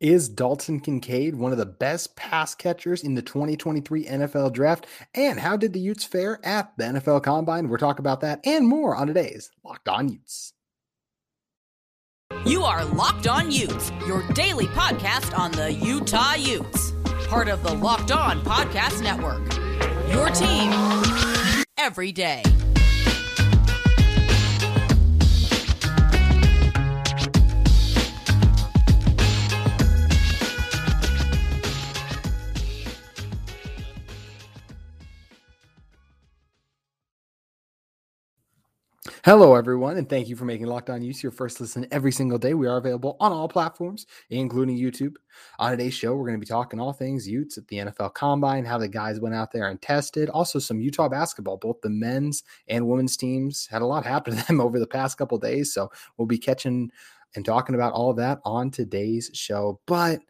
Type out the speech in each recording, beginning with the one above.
Is Dalton Kincaid one of the best pass catchers in the 2023 NFL draft? And how did the Utes fare at the NFL Combine? We're talking about that and more on today's Locked On Utes. You are Locked On Utes, your daily podcast on the Utah Utes, part of the Locked On Podcast Network. Your team every day. Hello, everyone, and thank you for making Locked On Utes your first listen every single day. We are available on all platforms, including YouTube. On today's show, we're going to be talking all things Utes at the NFL Combine, how the guys went out there and tested, also some Utah basketball. Both the men's and women's teams had a lot happen to them over the past couple days, so we'll be catching and talking about all that on today's show. But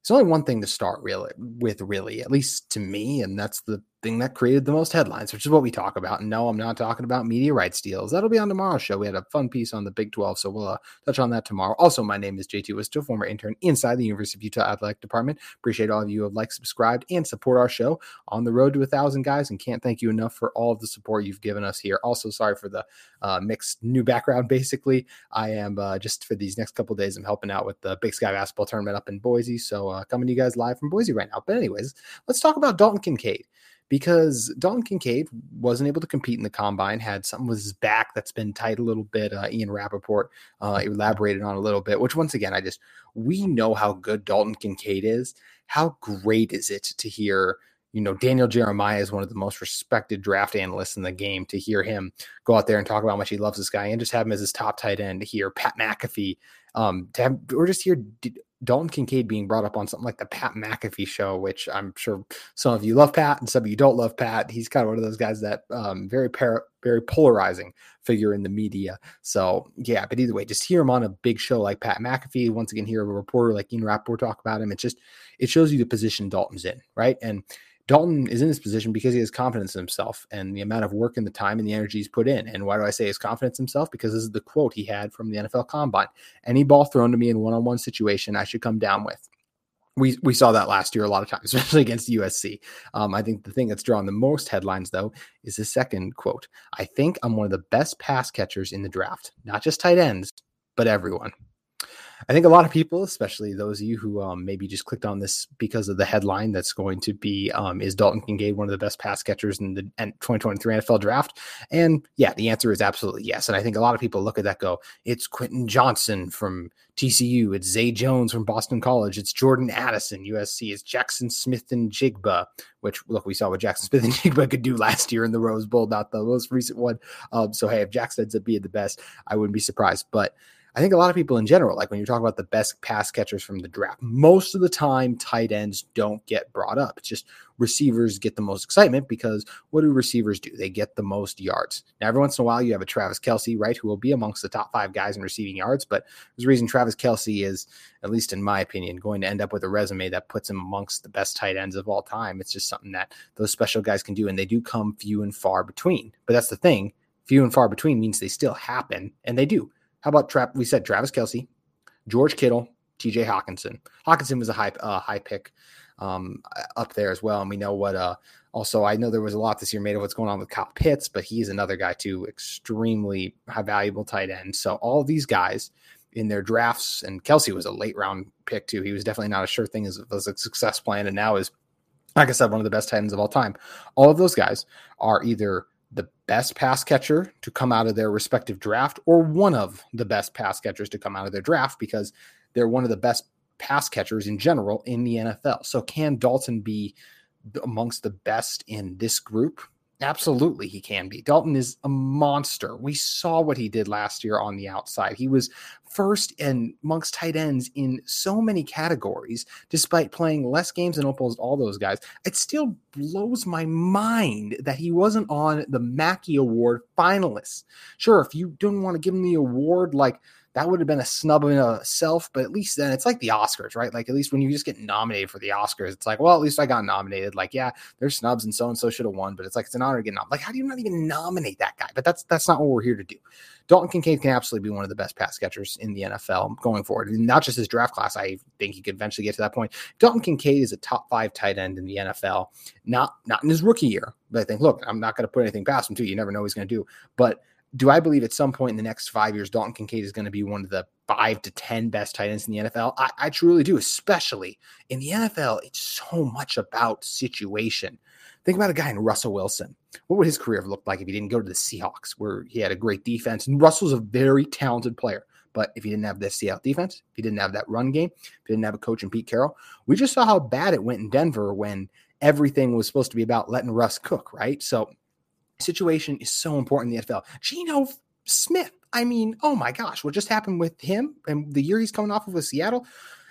it's only one thing to start really with, really, at least to me, and that's the thing that created the most headlines, which is what we talk about. And no, I'm not talking about media rights deals. That'll be on tomorrow's show. We had a fun piece on the Big 12, so we'll uh, touch on that tomorrow. Also, my name is JT Wisto, former intern inside the University of Utah Athletic Department. Appreciate all of you who have liked, subscribed, and support our show on the road to a thousand guys, and can't thank you enough for all of the support you've given us here. Also, sorry for the uh, mixed new background. Basically, I am uh, just for these next couple days, I'm helping out with the Big Sky basketball tournament up in Boise, so uh, coming to you guys live from Boise right now. But anyways, let's talk about Dalton Kincaid because Dalton Kincaid wasn't able to compete in the combine, had something with his back that's been tight a little bit. Uh, Ian Rapoport uh, elaborated on a little bit, which once again, I just, we know how good Dalton Kincaid is. How great is it to hear, you know, Daniel Jeremiah is one of the most respected draft analysts in the game. To hear him go out there and talk about how much he loves this guy and just have him as his top tight end, hear Pat McAfee, um, to have, or just hear Dalton Kincaid being brought up on something like the Pat McAfee show, which I'm sure some of you love Pat and some of you don't love Pat. He's kind of one of those guys that um, very para, very polarizing figure in the media. So yeah, but either way, just hear him on a big show like Pat McAfee. Once again, hear a reporter like Ian Rapoport talk about him. It just it shows you the position Dalton's in, right? And Dalton is in this position because he has confidence in himself and the amount of work and the time and the energy he's put in. And why do I say his confidence in himself? Because this is the quote he had from the NFL Combine: "Any ball thrown to me in one-on-one situation, I should come down with." We we saw that last year a lot of times, especially against USC. Um, I think the thing that's drawn the most headlines though is the second quote. I think I'm one of the best pass catchers in the draft, not just tight ends, but everyone. I think a lot of people, especially those of you who um, maybe just clicked on this because of the headline that's going to be um, is Dalton Kincaid one of the best pass catchers in the 2023 NFL draft? And yeah, the answer is absolutely yes. And I think a lot of people look at that go, it's Quentin Johnston from TCU, it's Zay Jones from Boston College, it's Jordan Addison, USC, it's Jackson Smith-Njigba, which look, we saw what Jackson Smith-Njigba could do last year in the Rose Bowl, not the most recent one. Um, so hey, if Jackson ends up being the best, I wouldn't be surprised. But I think a lot of people in general, like when you talk about the best pass catchers from the draft, most of the time tight ends don't get brought up. It's just receivers get the most excitement because what do receivers do? They get the most yards. Now, every once in a while, you have a Travis Kelce, right, who will be amongst the top five guys in receiving yards. But there's a reason Travis Kelce is, at least in my opinion, going to end up with a resume that puts him amongst the best tight ends of all time. It's just something that those special guys can do, and they do come few and far between. But that's the thing few and far between means they still happen, and they do. How about Trap? We said Travis Kelce, George Kittle, T.J. Hockenson. Hockenson was a high uh, high pick um, up there as well, and we know what. Uh, also, I know there was a lot this year made of what's going on with Kyle Pitts, but he's another guy too, extremely high valuable tight end. So all these guys in their drafts, and Kelce was a late round pick too. He was definitely not a sure thing as, as a success plan, and now is, like I said, one of the best tight ends of all time. All of those guys are either the best pass catcher to come out of their respective draft or one of the best pass catchers to come out of their draft because they're one of the best pass catchers in general in the NFL. So can Dalton be amongst the best in this group? Absolutely, he can be. Dalton is a monster. We saw what he did last year on the outside. He was first and amongst tight ends in so many categories, despite playing less games than almost all those guys. It still blows my mind that he wasn't on the Mackey Award finalists. Sure, if you don't want to give him the award like that would have been a snub in itself. But at least then it's like the Oscars, right? Like at least when you just get nominated for the Oscars, it's like, well, at least I got nominated. Like, yeah, there's snubs and so and so should have won, but it's like it's an honor to get nominated. Like, how do you not even nominate that guy? But that's that's not what we're here to do. Dalton Kincaid can absolutely be one of the best pass catchers in the NFL going forward. And not just his draft class. I think he could eventually get to that point. Dalton Kincaid is a top five tight end in the NFL, not not in his rookie year. But I think, look, I'm not going to put anything past him too. You never know what he's going to do. But do I believe at some point in the next five years, Dalton Kincaid is going to be one of the five to 10 best tight ends in the NFL? I, I truly do, especially in the NFL. It's so much about situation. Think about a guy in Russell Wilson. What would his career have looked like if he didn't go to the Seahawks, where he had a great defense? And Russell's a very talented player. But if he didn't have the Seattle defense, if he didn't have that run game, if he didn't have a coach in Pete Carroll, we just saw how bad it went in Denver when everything was supposed to be about letting Russ cook, right? So situation is so important in the NFL. Geno Smith, I mean, oh my gosh, what just happened with him and the year he's coming off of with Seattle?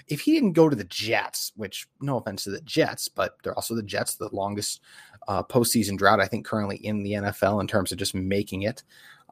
If he didn't go to the Jets, which no offense to the Jets, but they're also the Jets, the longest uh, postseason drought, I think, currently in the NFL in terms of just making it.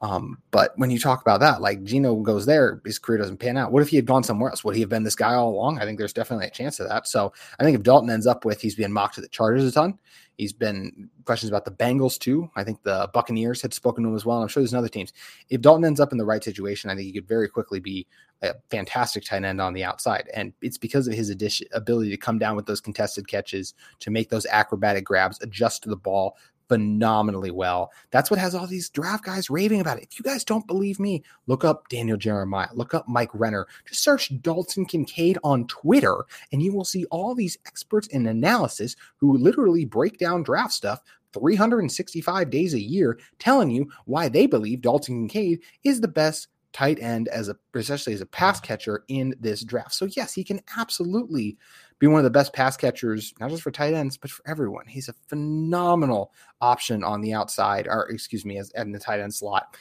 Um, but when you talk about that, like Geno goes there, his career doesn't pan out. What if he had gone somewhere else? Would he have been this guy all along? I think there's definitely a chance of that. So I think if Dalton ends up with, he's being mocked to the Chargers a ton. He's been questions about the Bengals too. I think the Buccaneers had spoken to him as well. I'm sure there's other teams. If Dalton ends up in the right situation, I think he could very quickly be a fantastic tight end on the outside. And it's because of his addition, ability to come down with those contested catches, to make those acrobatic grabs, adjust to the ball, phenomenally well. That's what has all these draft guys raving about it. If you guys don't believe me, look up Daniel Jeremiah, look up Mike Renner, just search Dalton Kincaid on Twitter, and you will see all these experts in analysis who literally break down draft stuff 365 days a year, telling you why they believe Dalton Kincaid is the best tight end as a especially as a pass catcher in this draft. So yes, he can absolutely be one of the best pass catchers, not just for tight ends, but for everyone. He's a phenomenal option on the outside, or excuse me, as in the tight end slot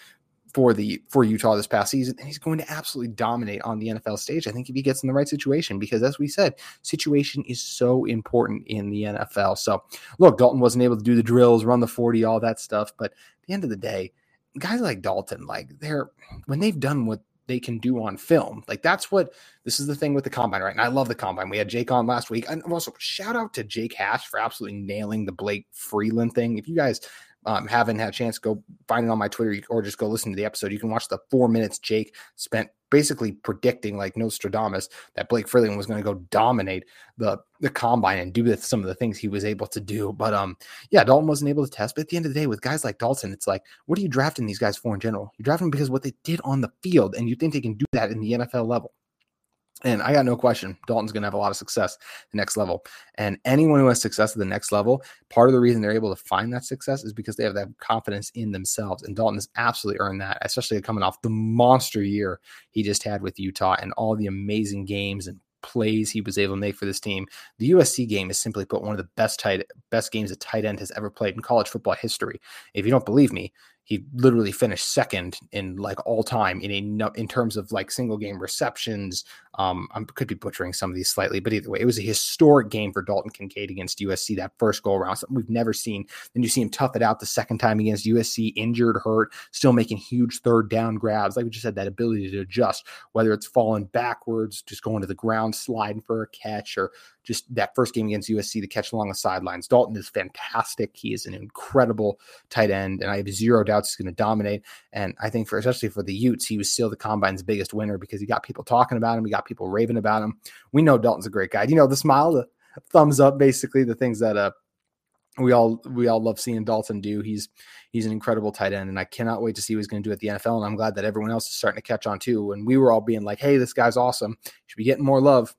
for the for Utah this past season, and he's going to absolutely dominate on the NFL stage. I think if he gets in the right situation, because as we said, situation is so important in the NFL. So look, Dalton wasn't able to do the drills, run the 40, all that stuff, but at the end of the day, guys like Dalton, like they're when they've done what they can do on film. Like that's what this is the thing with the combine, right? And I love the combine. We had Jake on last week. And also shout out to Jake Hash for absolutely nailing the Blake Freeland thing. If you guys um, haven't had a chance, go find it on my Twitter or just go listen to the episode. You can watch the four minutes Jake spent basically predicting, like Nostradamus, that Blake Freeland was going to go dominate the the combine and do some of the things he was able to do. But um, yeah, Dalton wasn't able to test. But at the end of the day, with guys like Dalton, it's like, what are you drafting these guys for in general? You're drafting them because what they did on the field, and you think they can do that in the NFL level. And I got no question, Dalton's going to have a lot of success the next level. And anyone who has success at the next level, part of the reason they're able to find that success is because they have that confidence in themselves. And Dalton has absolutely earned that, especially coming off the monster year he just had with Utah and all the amazing games and plays he was able to make for this team. The USC game is simply put one of the best tight best games a tight end has ever played in college football history. If you don't believe me, he literally finished second in like all time in a in terms of like single game receptions. Um, I could be butchering some of these slightly, but either way, it was a historic game for Dalton Kincaid against USC that first go around. Something we've never seen. Then you see him tough it out the second time against USC, injured, hurt, still making huge third down grabs. Like we just said, that ability to adjust, whether it's falling backwards, just going to the ground, sliding for a catch, or just that first game against USC to catch along the sidelines. Dalton is fantastic. He is an incredible tight end, and I have zero doubts he's going to dominate. And I think for especially for the Utes, he was still the combine's biggest winner because he got people talking about him, he got people raving about him. We know Dalton's a great guy. You know, the smile, the thumbs up, basically the things that uh we all we all love seeing Dalton do. He's he's an incredible tight end, and I cannot wait to see what he's going to do at the NFL. And I'm glad that everyone else is starting to catch on too. And we were all being like, "Hey, this guy's awesome. Should be getting more love."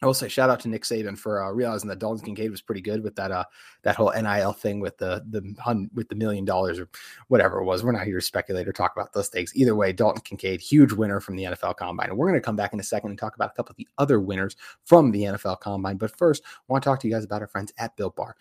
I will say shout out to Nick Saban for uh, realizing that Dalton Kincaid was pretty good with that uh that whole NIL thing with the the hun- with the million dollars or whatever it was. We're not here to speculate or talk about those things. Either way, Dalton Kincaid, huge winner from the NFL Combine. And we're going to come back in a second and talk about a couple of the other winners from the NFL Combine. But first, I want to talk to you guys about our friends at Built Bar.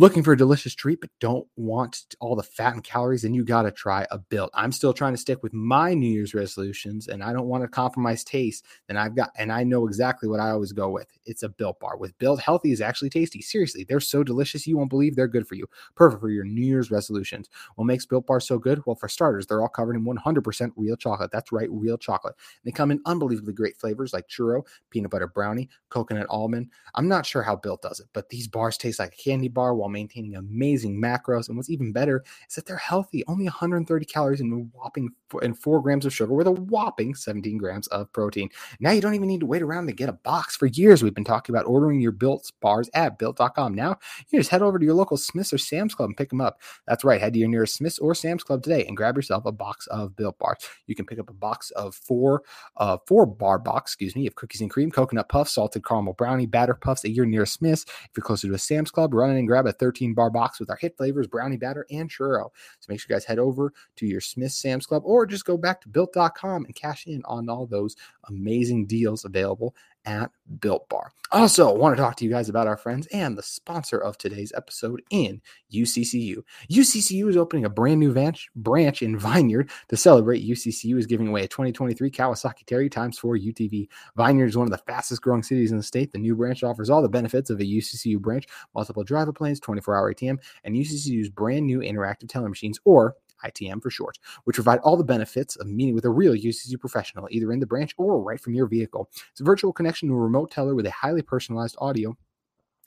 Looking for a delicious treat, but don't want all the fat and calories, then you got to try a built. I'm still trying to stick with my New Year's resolutions and I don't want to compromise taste. Then I've got, and I know exactly what I always go with. It's a built bar. With built, healthy is actually tasty. Seriously, they're so delicious, you won't believe they're good for you. Perfect for your New Year's resolutions. What makes built bars so good? Well, for starters, they're all covered in 100% real chocolate. That's right, real chocolate. And They come in unbelievably great flavors like churro, peanut butter brownie, coconut almond. I'm not sure how built does it, but these bars taste like a candy bar while maintaining amazing macros. And what's even better is that they're healthy, only 130 calories and whopping and four grams of sugar with a whopping 17 grams of protein. Now you don't even need to wait around to get a box. For years, we've been talking about ordering your built bars at built.com. Now you just head over to your local Smith's or Sam's Club and pick them up. That's right. Head to your nearest Smith's or Sam's Club today and grab yourself a box of built bars. You can pick up a box of four, uh, four bar box, excuse me, of cookies and cream, coconut puffs, salted caramel brownie, batter puffs at your nearest Smith's. If you're closer to a Sam's Club, run in and grab a 13 bar box with our hit flavors, brownie batter, and churro. So make sure you guys head over to your Smith Sam's Club or just go back to built.com and cash in on all those amazing deals available at Built Bar. Also, want to talk to you guys about our friends and the sponsor of today's episode in UCCU. UCCU is opening a brand new branch, branch in Vineyard to celebrate. UCCU is giving away a 2023 Kawasaki Teryx4 UTV. Vineyard is one of the fastest growing cities in the state. The new branch offers all the benefits of a UCCU branch, multiple driver planes, 24 hour ATM, and UCCU's brand new interactive teller machines or ITM for short, which provide all the benefits of meeting with a real UCCU professional, either in the branch or right from your vehicle. It's a virtual connection to a remote teller with a highly personalized audio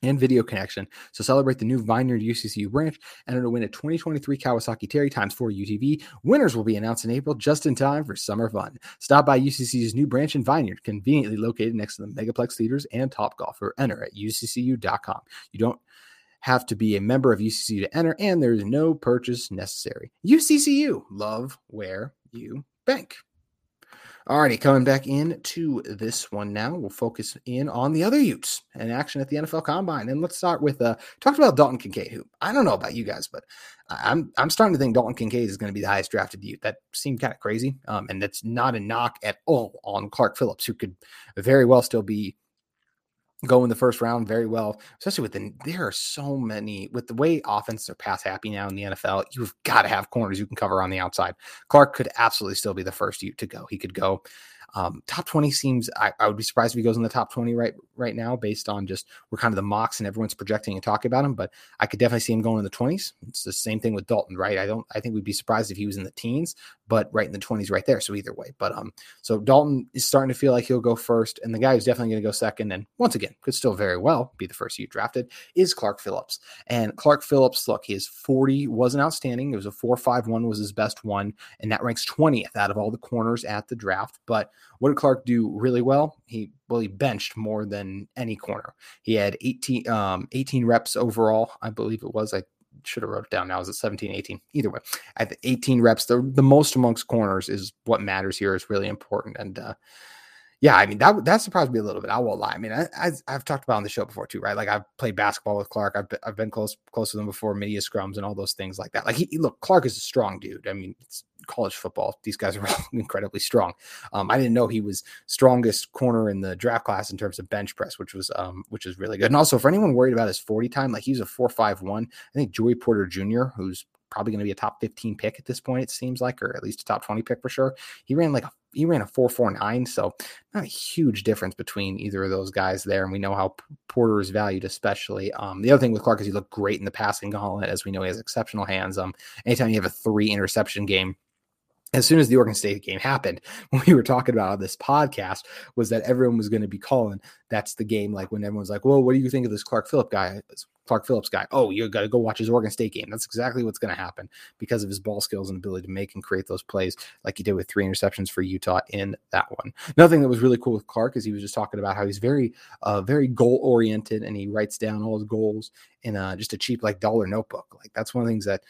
and video connection. So celebrate the new Vineyard UCCU branch and it'll win a 2023 Kawasaki Teryx4 UTV. Winners will be announced in April just in time for summer fun. Stop by UCCU's new branch in Vineyard, conveniently located next to the Megaplex Theaters and Top Golf, or enter at uccu.com. You don't have to be a member of UCCU to enter, and there is no purchase necessary. UCCU, love where you bank. Alrighty, coming back into this one now. We'll focus in on the other Utes and action at the NFL Combine, and let's start with uh, talked about Dalton Kincaid. Who I don't know about you guys, but I'm I'm starting to think Dalton Kincaid is going to be the highest drafted Ute. That seemed kind of crazy, um, and that's not a knock at all on Clark Phillips, who could very well still be go in the first round very well, especially with the there are so many with the way offenses are pass happy now in the NFL. You've got to have corners you can cover on the outside. Clark could absolutely still be the first you to go. He could go um, top 20 seems I, I, would be surprised if he goes in the top 20 right right now based on just we're kind of the mocks and everyone's projecting and talking about him, but I could definitely see him going in the 20s. It's the same thing with Dalton, right? I don't I think we'd be surprised if he was in the teens, but right in the 20s right there. So either way. But um so Dalton is starting to feel like he'll go first, and the guy who's definitely gonna go second, and once again could still very well be the first you drafted, is Clark Phillips. And Clark Phillips, look, his 40 wasn't outstanding. It was a 4-5-1 was his best one, and that ranks 20th out of all the corners at the draft. But what did Clark do really well? He well, he benched more than any corner. He had 18, um, 18 reps overall, I believe it was. I should have wrote it down now. Is it 17, 18? Either way, at 18 reps, the, the most amongst corners is what matters here is really important. And uh, yeah, I mean that that surprised me a little bit. I won't lie. I mean, I, I have talked about on the show before too, right? Like I've played basketball with Clark. I've been, I've been close close to them before, media scrums and all those things like that. Like he look, Clark is a strong dude. I mean, it's college football. These guys are all incredibly strong. Um, I didn't know he was strongest corner in the draft class in terms of bench press, which was um, which is really good. And also for anyone worried about his 40 time, like he's a four five one. I think Joey Porter Jr., who's probably going to be a top 15 pick at this point, it seems like, or at least a top 20 pick for sure. He ran like a he ran a 449 so not a huge difference between either of those guys there and we know how porter is valued especially um, the other thing with clark is he looked great in the passing gauntlet as we know he has exceptional hands um anytime you have a three interception game as soon as the Oregon State game happened, when we were talking about this podcast, was that everyone was going to be calling that's the game. Like when everyone's like, "Well, what do you think of this Clark Phillips guy?" Clark Phillips guy. Oh, you got to go watch his Oregon State game. That's exactly what's going to happen because of his ball skills and ability to make and create those plays, like he did with three interceptions for Utah in that one. Another that was really cool with Clark is he was just talking about how he's very, uh, very goal oriented and he writes down all his goals in a, just a cheap like dollar notebook. Like that's one of the things that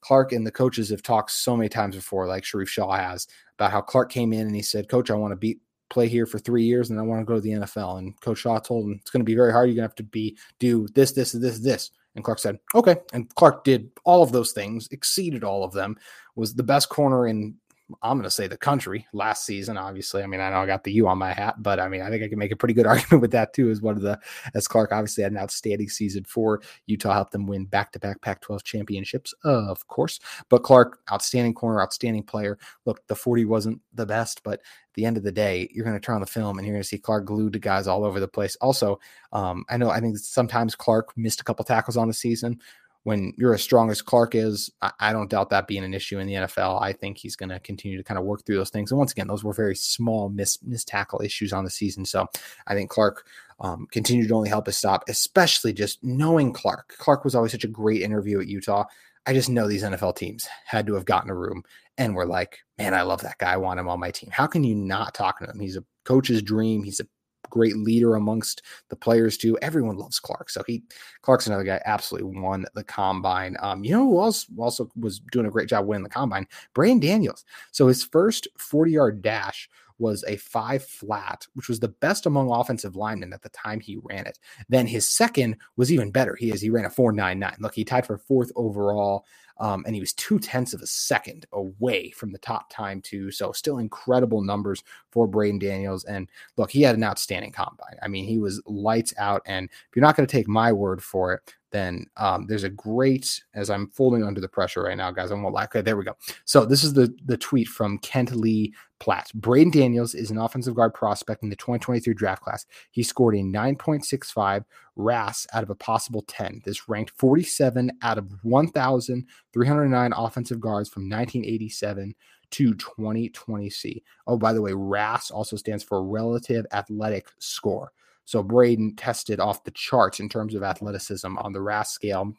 Clark and the coaches have talked so many times before, like Sharrieff Shah has, about how Clark came in and he said, Coach, I want to beat play here for three years and I want to go to the NFL. And Coach Shah told him it's going to be very hard. You're going to have to be do this, this, this, this. And Clark said, okay. And Clark did all of those things, exceeded all of them, was the best corner in I'm going to say the country last season. Obviously, I mean, I know I got the U on my hat, but I mean, I think I can make a pretty good argument with that too. As one of the, as Clark obviously had an outstanding season for Utah, helped them win back to back Pac 12 championships, of course. But Clark, outstanding corner, outstanding player. Look, the 40 wasn't the best, but at the end of the day, you're going to turn on the film and you're going to see Clark glued to guys all over the place. Also, um, I know I think sometimes Clark missed a couple tackles on the season when you're as strong as Clark is, I, I, don't doubt that being an issue in the NFL. I think he's going to continue to kind of work through those things. And once again, those were very small miss, miss tackle issues on the season. So I think Clark um, continued to only help us stop, especially just knowing Clark. Clark was always such a great interview at Utah. I just know these NFL teams had to have gotten a room and were like, man, I love that guy. I want him on my team. How can you not talk to him? He's a coach's dream. He's a great leader amongst the players too. Everyone loves Clark, so he Clark's another guy absolutely won the combine. Um, you know who else also was doing a great job winning the combine? Braeden Daniels. So his first 40 yard dash was a five flat, which was the best among offensive linemen at the time he ran it. Then his second was even better. He is he ran a 4.99. Look, he tied for fourth overall um, and he was two tenths of a second away from the top time, too. So, still incredible numbers for Braeden Daniels. And look, he had an outstanding combine. I mean, he was lights out. And if you're not going to take my word for it, then um, there's a great as I'm folding under the pressure right now, guys. I won't lie. Okay, there we go. So this is the the tweet from Kent Lee Platte. Braeden Daniels is an offensive guard prospect in the 2023 draft class. He scored a 9.65 RAS out of a possible 10. This ranked 47 out of 1,309 offensive guards from 1987 to 2020C. Oh, by the way, RAS also stands for Relative Athletic Score. So Braeden tested off the charts in terms of athleticism on the RAS scale.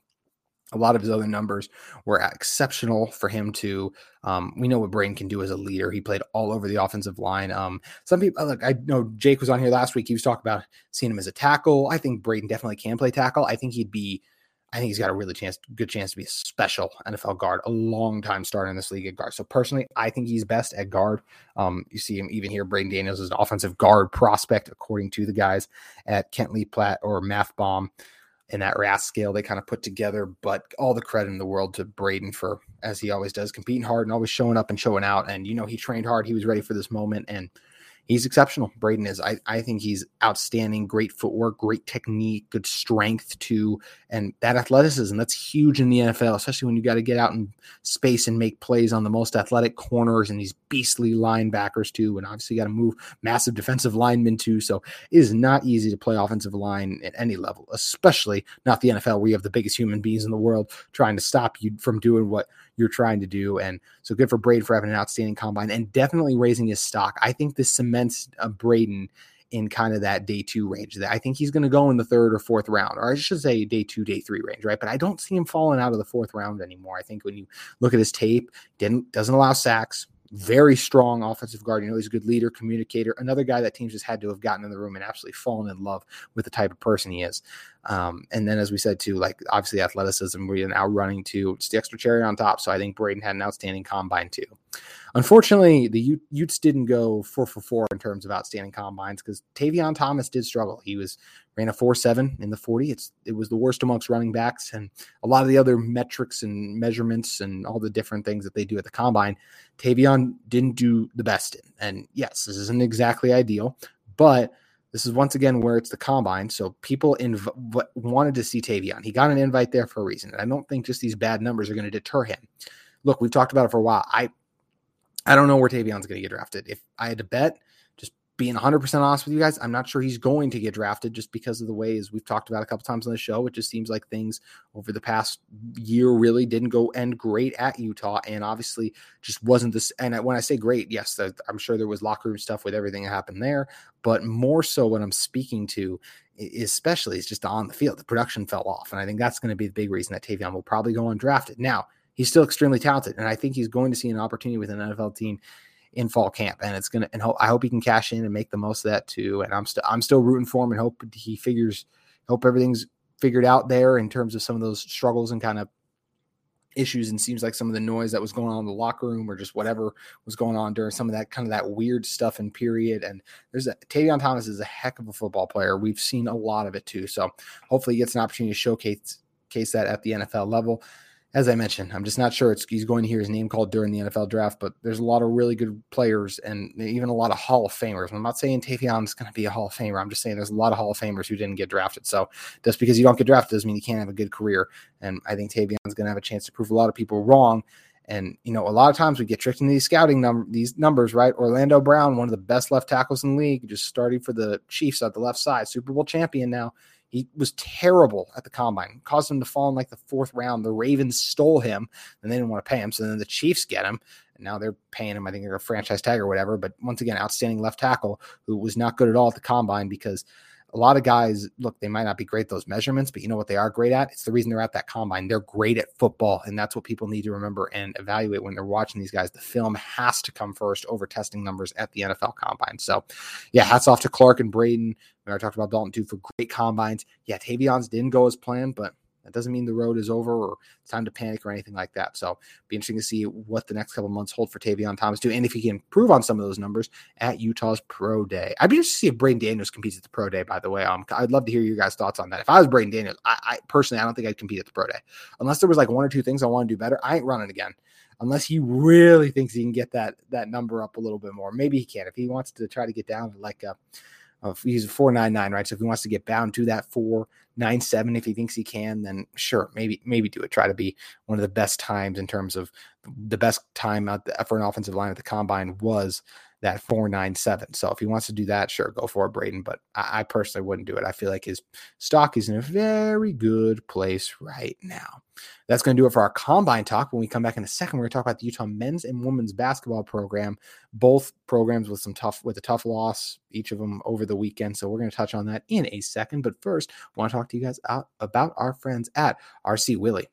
A lot of his other numbers were exceptional for him to. Um, we know what Braeden can do as a leader. He played all over the offensive line. Um, some people, like I know Jake was on here last week. He was talking about seeing him as a tackle. I think Braeden definitely can play tackle. I think he'd be I think he's got a really chance, good chance to be a special NFL guard, a long time starter in this league at guard. So personally, I think he's best at guard. Um, you see him even here. Braeden Daniels is an offensive guard prospect, according to the guys at Kent Lee Platte or Math Bomb. In that RAS scale, they kind of put together, but all the credit in the world to Braeden for, as he always does, competing hard and always showing up and showing out. And you know, he trained hard. He was ready for this moment, and he's exceptional. Braeden is. I, I think he's outstanding. Great footwork, great technique, good strength too, and that athleticism. That's huge in the NFL, especially when you got to get out in space and make plays on the most athletic corners and these beastly linebackers too. And obviously, got to move massive defensive linemen too. So it is not easy to play offensive line at any level, especially not the NFL where you have the biggest human beings in the world trying to stop you from doing what you're trying to do. And so good for Braid for having an outstanding combine and definitely raising his stock. I think this cements uh, Braeden in kind of that day two range. That I think he's going to go in the third or fourth round, or I should say day two, day three range, right? But I don't see him falling out of the fourth round anymore. I think when you look at his tape, didn't doesn't allow sacks, very strong offensive guard. You know, he's a good leader, communicator, another guy that teams just had to have gotten in the room and absolutely fallen in love with the type of person he is. Um, and then, as we said too, like obviously athleticism, we're now running to it's the extra cherry on top. So I think Braeden had an outstanding combine too. Unfortunately, the Utes didn't go four for four in terms of outstanding combines because Tavion Thomas did struggle. He was ran a four seven in the forty. It's it was the worst amongst running backs, and a lot of the other metrics and measurements and all the different things that they do at the combine. Tavion didn't do the best in. And yes, this isn't exactly ideal, but this is once again where it's the combine. So people inv- wanted to see Tavion. He got an invite there for a reason. And I don't think just these bad numbers are going to deter him. Look, we've talked about it for a while. I I don't know where Tavion's going to get drafted. If I had to bet, being 100% honest with you guys, I'm not sure he's going to get drafted just because of the ways we've talked about a couple times on the show. It just seems like things over the past year really didn't go end great at Utah. And obviously, just wasn't this. And when I say great, yes, I'm sure there was locker room stuff with everything that happened there. But more so, what I'm speaking to especially is just on the field. The production fell off. And I think that's going to be the big reason that Tavion will probably go undrafted. Now, he's still extremely talented, and I think he's going to see an opportunity with an NFL team in fall camp, and it's gonna. And ho- I hope he can cash in and make the most of that too. And I'm still I'm still rooting for him and hope he figures. Hope everything's figured out there in terms of some of those struggles and kind of issues and seems like some of the noise that was going on in the locker room or just whatever was going on during some of that kind of that weird stuff in period. And there's a Tavion Thomas is a heck of a football player. We've seen a lot of it too. So hopefully he gets an opportunity to showcase case that at the NFL level. As I mentioned, I'm just not sure it's he's going to hear his name called during the NFL draft, but there's a lot of really good players and even a lot of Hall of Famers. I'm not saying Tavion's going to be a Hall of Famer. I'm just saying there's a lot of Hall of Famers who didn't get drafted. So just because you don't get drafted doesn't mean you can't have a good career. And I think Tavion's going to have a chance to prove a lot of people wrong. And you know, a lot of times we get tricked into these scouting number these numbers, right? Orlando Brown, one of the best left tackles in the league, just starting for the Chiefs at the left side, Super Bowl champion now. He was terrible at the combine, caused him to fall in like the fourth round. The Ravens stole him and they didn't want to pay him. So then the Chiefs get him. And now they're paying him, I think they're a franchise tag or whatever. But once again, outstanding left tackle who was not good at all at the combine because a lot of guys look they might not be great those measurements but you know what they are great at? It's the reason they're at that combine. They're great at football and that's what people need to remember and evaluate when they're watching these guys. The film has to come first over testing numbers at the nfl combine. So yeah hats off to clark and braeden. We already talked about dalton too for great combines. Yeah tavion's didn't go as planned but that doesn't mean the road is over or it's time to panic or anything like that. So be interesting to see what the next couple months hold for Tavion Thomas too, and if he can improve on some of those numbers at Utah's Pro Day. I'd be interested to see if Braeden Daniels competes at the Pro Day. By the way, um, I'd love to hear your guys' thoughts on that. If I was Braeden Daniels, I, I personally I don't think I'd compete at the Pro Day unless there was like one or two things I want to do better. I ain't running again unless he really thinks he can get that that number up a little bit more. Maybe he can if he wants to try to get down to like a of he's nine nine, right? So if he wants to get bound to that four nine seven, if he thinks he can, then sure, maybe maybe do it. Try to be one of the best times in terms of the best time out the, for an offensive line at the combine was that 497. So if he wants to do that, sure, go for it, Braeden. But I, I, personally wouldn't do it. I feel like his stock is in a very good place right now. That's going to do it for our combine talk. When we come back in a second, we're going to talk about the Utah men's and women's basketball program. Both programs with some tough with a tough loss, each of them over the weekend. So we're going to touch on that in a second. But first, I want to talk to you guys out about our friends at RC Willey.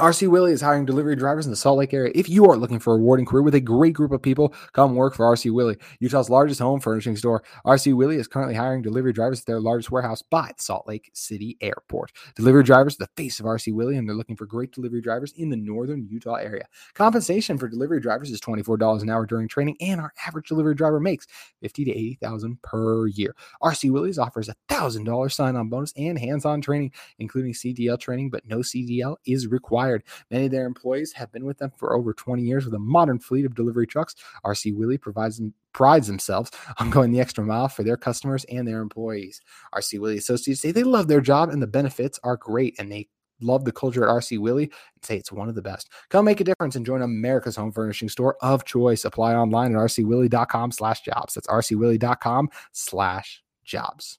RC Willey is hiring delivery drivers in the Salt Lake area. If you are looking for a rewarding career with a great group of people, come work for RC Willey, Utah's largest home furnishing store. RC Willey is currently hiring delivery drivers at their largest warehouse by the Salt Lake City Airport. Delivery drivers are the face of RC Willey, and they're looking for great delivery drivers in the northern Utah area. Compensation for delivery drivers is $24 an hour during training, and our average delivery driver makes 50 to 80000 per year. RC Willey's offers a $1,000 sign-on bonus and hands-on training, including CDL training, but no CDL is required Many of their employees have been with them for over 20 years with a modern fleet of delivery trucks. RC Willey provides them prides themselves on going the extra mile for their customers and their employees. RC Willey associates say they love their job and the benefits are great and they love the culture at RC Willey and say it's one of the best. Come make a difference and join America's home furnishing store of choice. Apply online at rcwilley.com slash jobs. That's rcwilley.com slash jobs.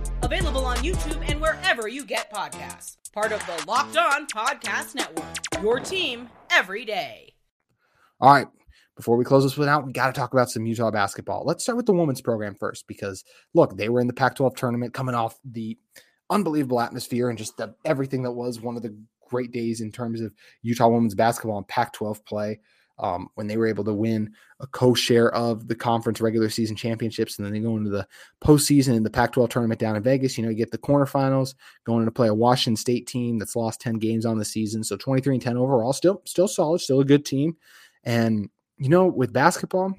Available on YouTube and wherever you get podcasts. Part of the Locked On Podcast Network. Your team every day. All right. Before we close this one out, we got to talk about some Utah basketball. Let's start with the women's program first because, look, they were in the Pac 12 tournament coming off the unbelievable atmosphere and just the, everything that was one of the great days in terms of Utah women's basketball and Pac 12 play um, when they were able to win a co-share of the conference regular season championships, and then they go into the postseason in the Pac-12 tournament down in Vegas. You know, you get the quarterfinals, going to play a Washington State team that's lost 10 games on the season, so 23 and 10 overall, still still solid, still a good team. And you know, with basketball,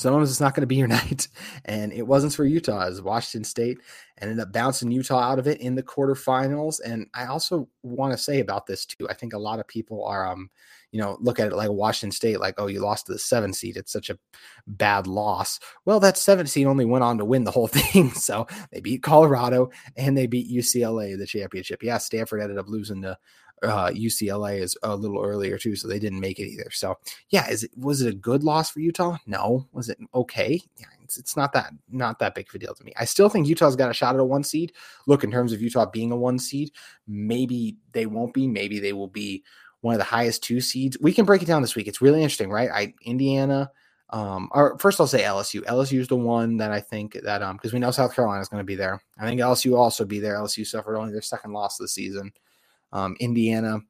sometimes it's not going to be your night. And it wasn't for Utah as Washington State ended up bouncing Utah out of it in the quarterfinals. And I also want to say about this too. I think a lot of people are um, you know, look at it like Washington State, like, oh, you lost to the seven seed. It's such a bad loss. Well, that seven seed only went on to win the whole thing. So they beat Colorado and they beat UCLA the championship. Yeah, Stanford ended up losing to uh, UCLA is a little earlier too, so they didn't make it either. So yeah, is it was it a good loss for Utah? No. Was it okay? Yeah, it's, it's not that not that big of a deal to me. I still think Utah's got a shot at a one seed. Look, in terms of Utah being a one seed, maybe they won't be. Maybe they will be one of the highest two seeds. We can break it down this week. It's really interesting, right? I Indiana. Um, or first I'll say LSU. LSU is the one that I think that um because we know South Carolina is going to be there. I think LSU will also be there. LSU suffered only their second loss of the season. Um, Indiana,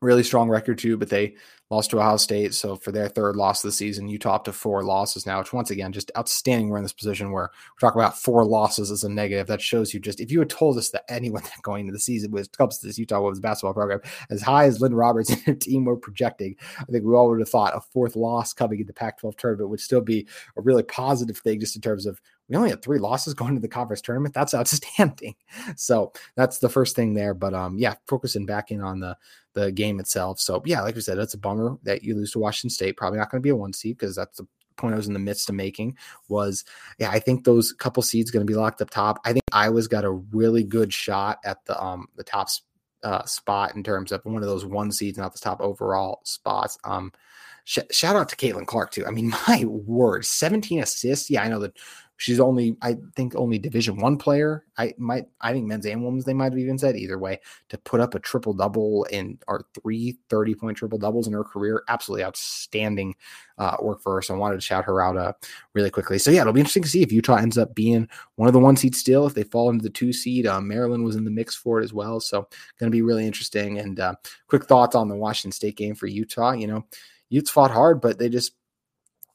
really strong record too, but they lost to Ohio State. So for their third loss of the season, Utah up to four losses now, which once again, just outstanding. We're in this position where we're talking about four losses as a negative. That shows you just if you had told us that anyone going into the season was comes this Utah women's basketball program as high as Lynne Roberts and her team were projecting, I think we all would have thought a fourth loss coming in the Pac-12 tournament would still be a really positive thing, just in terms of we only had three losses going to the conference tournament. That's outstanding. So that's the first thing there. But um, yeah, focusing back in on the the game itself. So yeah, like we said, it's a bummer that you lose to Washington State. Probably not going to be a one seed because that's the point I was in the midst of making. Was yeah, I think those couple seeds going to be locked up top. I think Iowa's got a really good shot at the um the top uh, spot in terms of one of those one seeds, not the top overall spots. Um, sh- shout out to Caitlin Clark too. I mean, my word, 17 assists. Yeah, I know that She's only, I think, only Division One player. I might, I think men's and women's. They might have even said either way to put up a triple double in or three 30 point triple doubles in her career. Absolutely outstanding uh, work for her. So I wanted to shout her out uh, really quickly. So yeah, it'll be interesting to see if Utah ends up being one of the one seed still. If they fall into the two seed, uh, Maryland was in the mix for it as well. So going to be really interesting. And uh, quick thoughts on the Washington State game for Utah. You know, Utes fought hard, but they just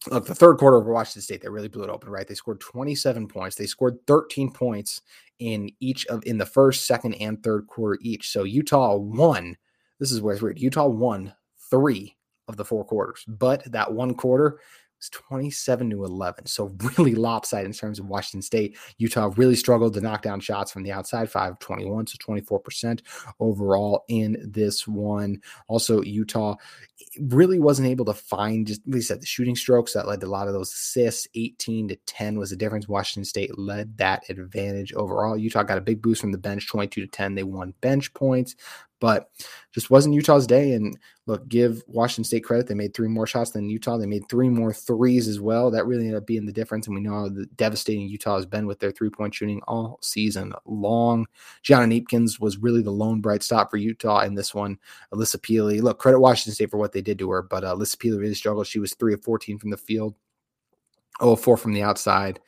look, the third quarter of Washington State, they really blew it open, right? They scored 27 points. They scored 13 points in each of in the first, second, and third quarter each. So Utah won. This is where it's weird. Utah won three of the four quarters, but that one quarter was 27 to 11. So really lopsided in terms of Washington State. Utah really struggled to knock down shots from the outside, 5 21, so 24% overall in this one. Also, Utah eh, really wasn't able to find just we said the shooting strokes that led to a lot of those assists. 18 to 10 was the difference. Washington State led that advantage overall. Utah got a big boost from the bench, 22 to 10. They won bench points, but just wasn't Utah's day. And look, give Washington State credit. They made three more shots than Utah. They made three more threes as well. That really ended up being the difference. And we know how devastating Utah has been with their three point shooting all season long. Gianna Kneepkens was really the lone bright spot for Utah in this one. Alissa Pili, look, credit Washington State for what they did to her, but uh, Alissa Pili really struggled. She was three of 14 from the field, 0 4 from the outside.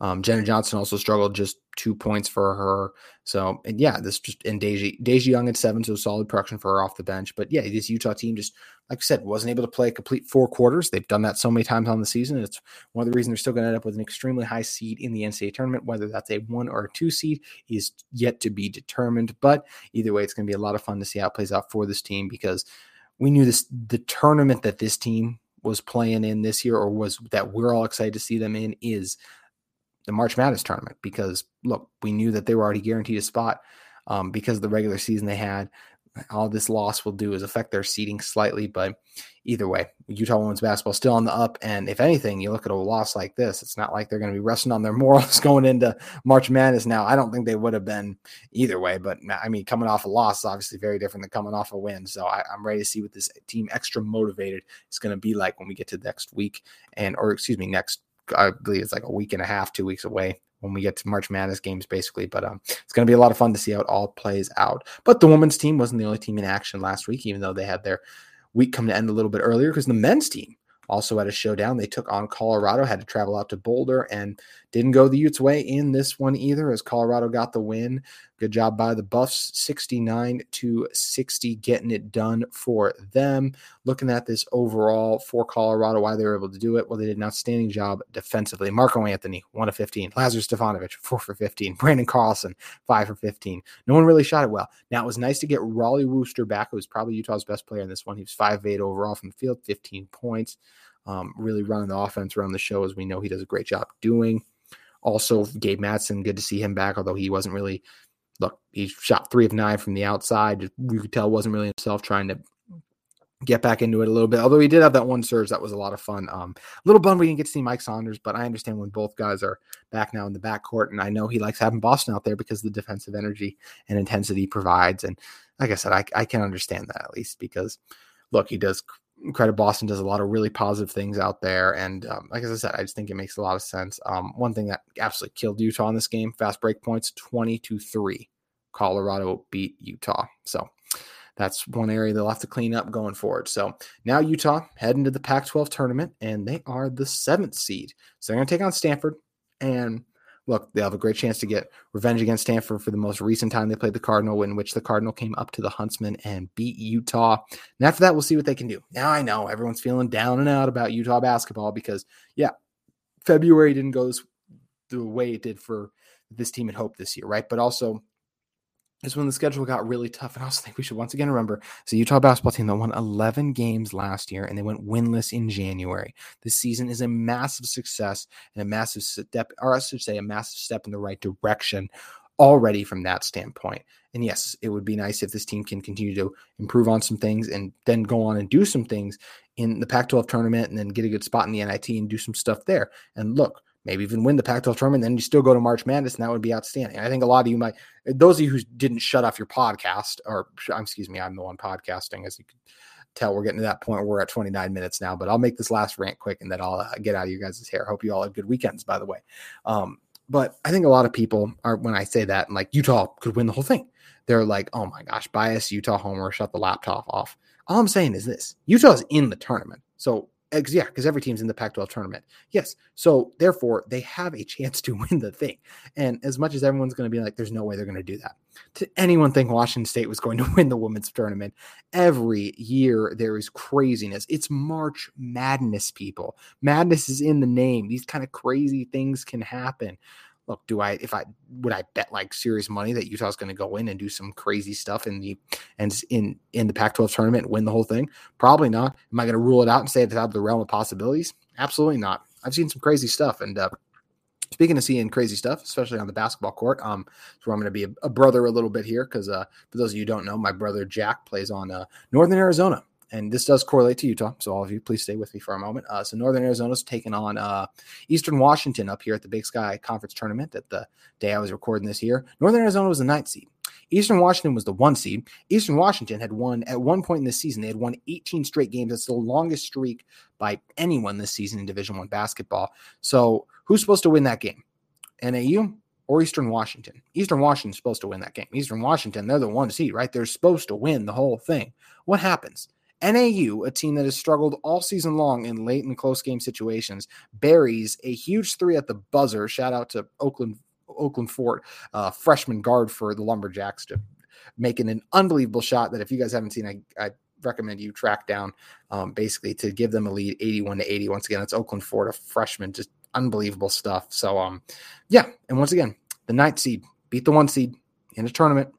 Um, Jenna Johnson also struggled just two points for her. So, and yeah, this just and Daisy Daisy Young at seven, so solid production for her off the bench. But yeah, this Utah team just like I said wasn't able to play a complete four quarters. They've done that so many times on the season. It's one of the reasons they're still going to end up with an extremely high seed in the NCAA tournament. Whether that's a one or a two seed is yet to be determined. But either way, it's going to be a lot of fun to see how it plays out for this team because we knew this the tournament that this team was playing in this year or was that we're all excited to see them in is the March Madness tournament because look, we knew that they were already guaranteed a spot um, because of the regular season they had. All this loss will do is affect their seeding slightly, but either way, Utah women's basketball still on the up. And if anything, you look at a loss like this, it's not like they're going to be resting on their morals going into March Madness. Now, I don't think they would have been either way, but I mean, coming off a loss is obviously very different than coming off a win. So I, am ready to see what this team extra motivated is going to be like when we get to next week and, or excuse me, next I believe it's like a week and a half, two weeks away when we get to March Madness games, basically. But um, it's going to be a lot of fun to see how it all plays out. But the women's team wasn't the only team in action last week, even though they had their week come to end a little bit earlier, because the men's team also had a showdown. They took on Colorado, had to travel out to Boulder, and didn't go the Utes' way in this one either, as Colorado got the win. Good job by the Buffs, 69 to 60, getting it done for them. Looking at this overall for Colorado, why they were able to do it. Well, they did an outstanding job defensively. Marco Anthony, 1 of 15. Lazar Stefanovic, 4 for 15. Branden Carlson, 5 for 15. No one really shot it well. Now, it was nice to get Rollie Worster back, who was probably Utah's best player in this one. He was 5 8 overall from the field, 15 points. Um, really running the offense around the show, as we know he does a great job doing. Also, Gabe Madsen, good to see him back, although he wasn't really. Look, he shot three of nine from the outside. You could tell wasn't really himself trying to get back into it a little bit. Although he did have that one surge that was a lot of fun. Um, a little bummed we didn't get to see Mike Saunders, but I understand when both guys are back now in the backcourt, and I know he likes having Boston out there because the defensive energy and intensity provides. And like I said, I, I can understand that at least because look, he does credit Boston does a lot of really positive things out there. And um, like I said, I just think it makes a lot of sense. Um, one thing that absolutely killed Utah in this game, fast break points, 20 to 3. Colorado beat Utah. So that's one area they'll have to clean up going forward. So now Utah heading to the Pac 12 tournament, and they are the seventh seed. So they're going to take on Stanford. And look, they'll have a great chance to get revenge against Stanford for the most recent time they played the Cardinal, in which the Cardinal came up to the Huntsman and beat Utah. And after that, we'll see what they can do. Now I know everyone's feeling down and out about Utah basketball because, yeah, February didn't go this, the way it did for this team had hope this year, right? But also is when the schedule got really tough. And I also think we should once again remember a Utah basketball team that won 11 games last year and they went winless in January. This season is a massive success and a massive step, or I should say, a massive step in the right direction already from that standpoint. And yes, it would be nice if this team can continue to improve on some things and then go on and do some things in the Pac 12 tournament and then get a good spot in the NIT and do some stuff there. And look, maybe even win the Pac 12 tournament, then you still go to March Madness, and that would be outstanding. I think a lot of you might, those of you who didn't shut off your podcast, or excuse me, I'm the one podcasting, as you can tell, we're getting to that point. We're at 29 minutes now, but I'll make this last rant quick and then I'll uh, get out of you guys' hair. Hope you all have good weekends, by the way. Um, but I think a lot of people are, when I say that, like Utah could win the whole thing, they're like, oh my gosh, bias Utah homer, shut the laptop off. All I'm saying is this Utah's in the tournament. So yeah, because every team's in the Pac 12 tournament. Yes. So therefore, they have a chance to win the thing. And as much as everyone's going to be like, there's no way they're going to do that, to anyone think Washington State was going to win the women's tournament, every year there is craziness. It's March Madness, people. Madness is in the name. These kind of crazy things can happen look, do I if I would I bet like serious money that Utah's going to go in and do some crazy stuff in the and in in the Pac-12 tournament and win the whole thing? Probably not. Am I going to rule it out and say it's out of the realm of possibilities? Absolutely not. I've seen some crazy stuff, and uh, speaking of seeing crazy stuff, especially on the basketball court, um, so I'm going to be a, a, brother a little bit here because uh, for those of you don't know, my brother Jack plays on uh, Northern Arizona and this does correlate to Utah. So all of you, please stay with me for a moment. Uh, so Northern Arizona's taking on uh, Eastern Washington up here at the Big Sky Conference Tournament at the day I was recording this here. Northern Arizona was the ninth seed. Eastern Washington was the one seed. Eastern Washington had won at one point in this season. They had won 18 straight games. That's the longest streak by anyone this season in Division One basketball. So who's supposed to win that game? NAU or Eastern Washington? Eastern Washington's supposed to win that game. Eastern Washington, they're the one seed, right? They're supposed to win the whole thing. What happens? NAU, a team that has struggled all season long in late and close game situations, buries a huge three at the buzzer. Shout out to Oakland Oakland Fort, uh, freshman guard for the Lumberjacks, to making an unbelievable shot that if you guys haven't seen, I, I recommend you track down um, basically to give them a lead 81 to 80. Once again, it's Oakland Fort, a freshman, just unbelievable stuff. So, um, yeah. And once again, the ninth seed beat the one seed in a tournament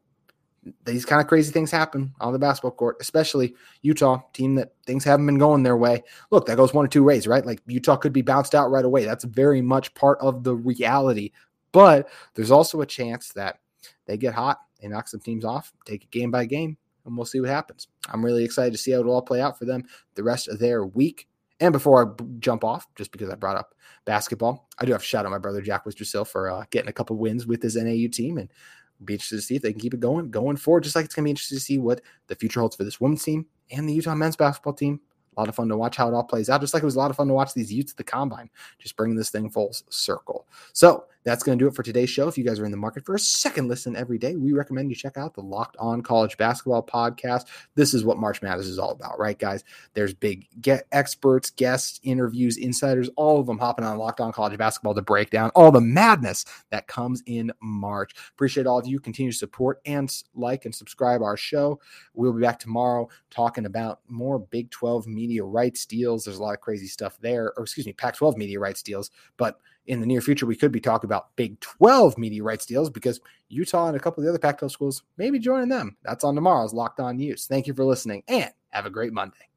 these kind of crazy things happen on the basketball court, especially Utah, team that things haven't been going their way. Look, that goes one or two ways, right? Like Utah could be bounced out right away. That's very much part of the reality. But there's also a chance that they get hot, they knock some teams off, take it game by game, and we'll see what happens. I'm really excited to see how it all play out for them the rest of their week. And before I jump off, just because I brought up basketball, I do have to shout out my brother Jack Wistrcill for uh, getting a couple wins with his NAU team and be interested to see if they can keep it going, going forward. Just like it's going to be interesting to see what the future holds for this women's team and the Utah men's basketball team. A lot of fun to watch how it all plays out. Just like it was a lot of fun to watch these youths at the combine, just bringing this thing full circle. So that's going to do it for today's show. If you guys are in the market for a second listen every day, we recommend you check out the Locked On College Basketball podcast. This is what March Madness is all about, right, guys? There's big get experts, guests, interviews, insiders, all of them hopping on Locked On College Basketball to break down all the madness that comes in March. Appreciate all of you. Continue to support and like and subscribe our show. We'll be back tomorrow talking about more Big 12 media rights deals. There's a lot of crazy stuff there, or excuse me, Pac 12 media rights deals, but in the near future, we could be talking about Big 12 media rights deals because Utah and a couple of the other Pac 12 schools may be joining them. That's on tomorrow's Locked On Utes. Thank you for listening and have a great Monday.